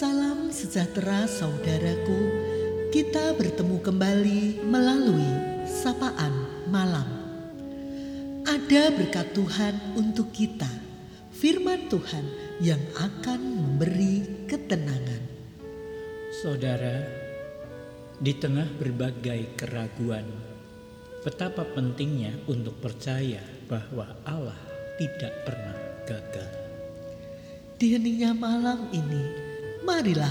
Salam sejahtera saudaraku. Kita bertemu kembali melalui sapaan malam. Ada berkat Tuhan untuk kita. Firman Tuhan yang akan memberi ketenangan. Saudara, di tengah berbagai keraguan, betapa pentingnya untuk percaya bahwa Allah tidak pernah gagal. Di heningnya malam ini, marilah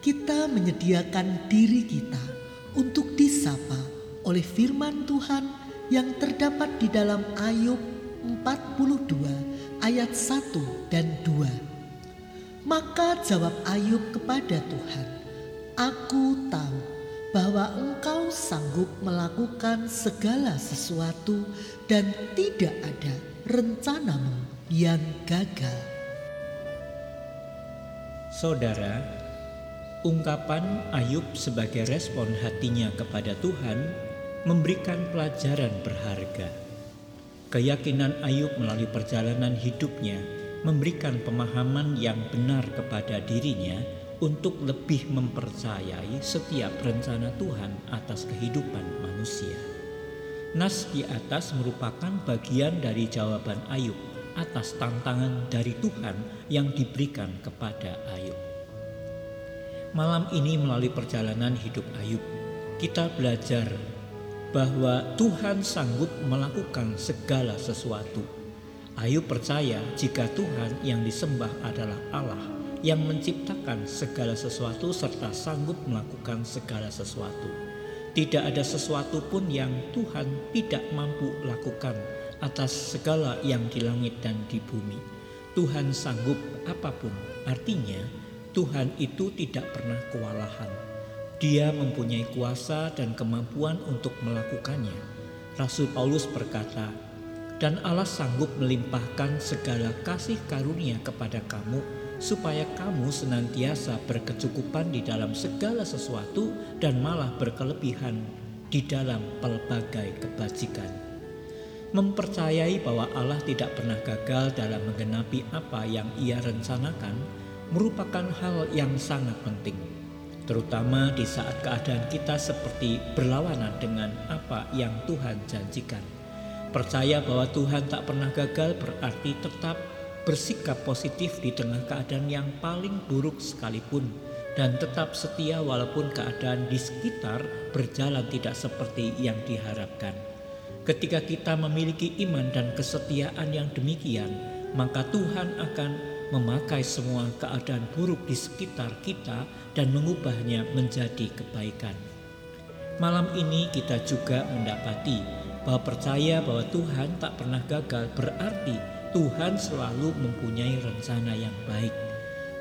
kita menyediakan diri kita untuk disapa oleh firman Tuhan yang terdapat di dalam Ayub 42 ayat 1 dan 2. Maka jawab Ayub kepada Tuhan, Aku tahu bahwa engkau sanggup melakukan segala sesuatu dan tidak ada rencanamu yang gagal. Saudara, ungkapan Ayub sebagai respon hatinya kepada Tuhan memberikan pelajaran berharga. Keyakinan Ayub melalui perjalanan hidupnya memberikan pemahaman yang benar kepada dirinya untuk lebih mempercayai setiap rencana Tuhan atas kehidupan manusia. Nas di atas merupakan bagian dari jawaban Ayub atas tantangan dari Tuhan yang diberikan kepada Ayub. Malam ini melalui perjalanan hidup Ayub, kita belajar bahwa Tuhan sanggup melakukan segala sesuatu. Ayub percaya jika Tuhan yang disembah adalah Allah yang menciptakan segala sesuatu serta sanggup melakukan segala sesuatu. Tidak ada sesuatu pun yang Tuhan tidak mampu lakukan atas segala yang di langit dan di bumi. Tuhan sanggup apa pun, artinya Tuhan itu tidak pernah kewalahan. Dia mempunyai kuasa dan kemampuan untuk melakukannya. Rasul Paulus berkata, "Dan Allah sanggup melimpahkan segala kasih karunia kepada kamu, supaya kamu senantiasa berkecukupan di dalam segala sesuatu dan malah berkelebihan di dalam pelbagai kebajikan." Mempercayai bahwa Allah tidak pernah gagal dalam menggenapi apa yang Ia rencanakan merupakan hal yang sangat penting, terutama di saat keadaan kita seperti berlawanan dengan apa yang Tuhan janjikan. Percaya bahwa Tuhan tak pernah gagal berarti tetap bersikap positif di tengah keadaan yang paling buruk sekalipun dan tetap setia walaupun keadaan di sekitar berjalan tidak seperti yang diharapkan. Ketika kita memiliki iman dan kesetiaan yang demikian, maka Tuhan akan memakai semua keadaan buruk di sekitar kita dan mengubahnya menjadi kebaikan. Malam ini kita juga mendapati bahwa percaya bahwa Tuhan tak pernah gagal berarti Tuhan selalu mempunyai rencana yang baik.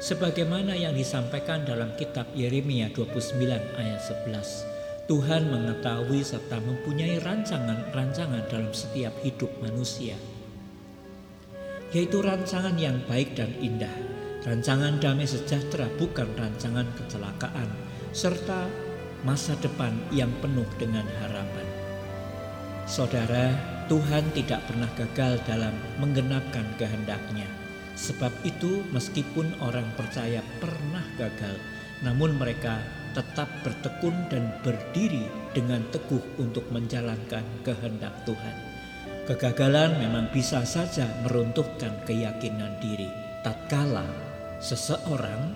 Sebagaimana yang disampaikan dalam kitab Yeremia 29 ayat 11. Tuhan mengetahui serta mempunyai rancangan-rancangan dalam setiap hidup manusia, yaitu rancangan yang baik dan indah, rancangan damai sejahtera, bukan rancangan kecelakaan, serta masa depan yang penuh dengan harapan. Saudara, Tuhan tidak pernah gagal dalam menggenapkan kehendaknya. Sebab itu meskipun orang percaya pernah gagal, namun mereka tetap bertekun dan berdiri dengan teguh untuk menjalankan kehendak Tuhan. Kegagalan memang bisa saja meruntuhkan keyakinan diri, tatkala seseorang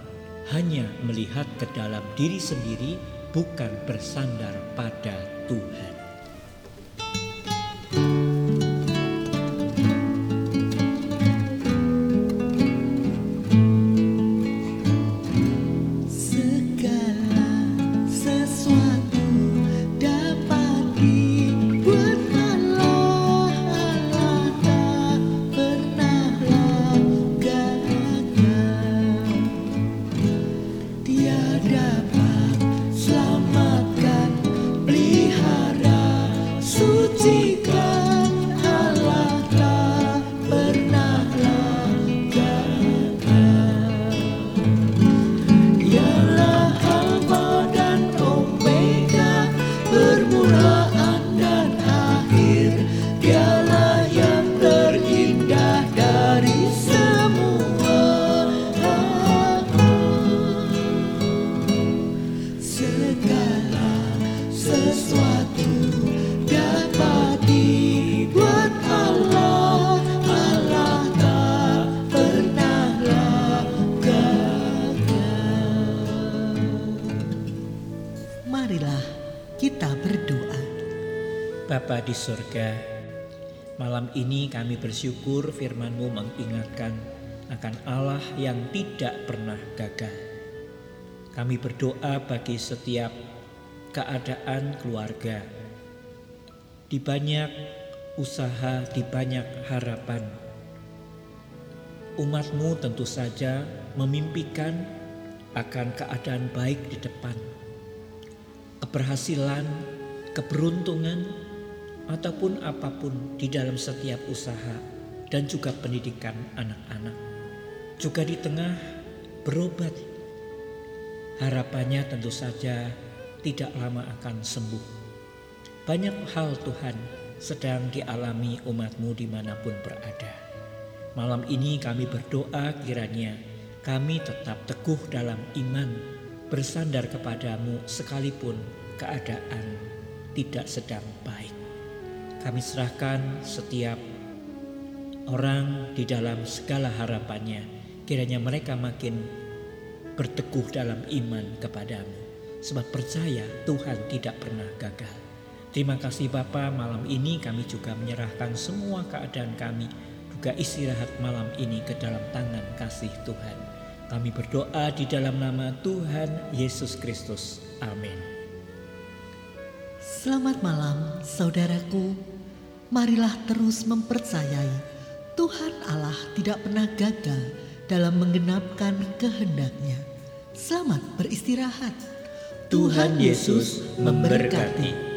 hanya melihat ke dalam diri sendiri, bukan bersandar pada Tuhan. Bapa di surga, malam ini kami bersyukur firman-Mu mengingatkan akan Allah yang tidak pernah gagal. Kami berdoa bagi setiap keadaan keluarga, di banyak usaha, di banyak harapan. Umatmu tentu saja memimpikan akan keadaan baik di depan, keberhasilan, keberuntungan, ataupun apa pun di dalam setiap usaha dan juga pendidikan anak-anak. Juga di tengah berobat, harapannya tentu saja tidak lama akan sembuh. Banyak hal Tuhan sedang dialami umatmu di mana pun berada. Malam ini kami berdoa kiranya kami tetap teguh dalam iman, bersandar kepadamu sekalipun keadaan tidak sedang baik. Kami serahkan setiap orang di dalam segala harapannya. Kiranya mereka makin berteguh dalam iman kepadamu. Sebab percaya Tuhan tidak pernah gagal. Terima kasih Bapa malam ini kami juga menyerahkan semua keadaan kami juga istirahat malam ini ke dalam tangan kasih Tuhan. Kami berdoa di dalam nama Tuhan Yesus Kristus. Amin. Selamat malam, saudaraku. Marilah terus mempercayai Tuhan Allah tidak pernah gagal dalam menggenapkan kehendaknya. Selamat beristirahat. Tuhan Yesus memberkati.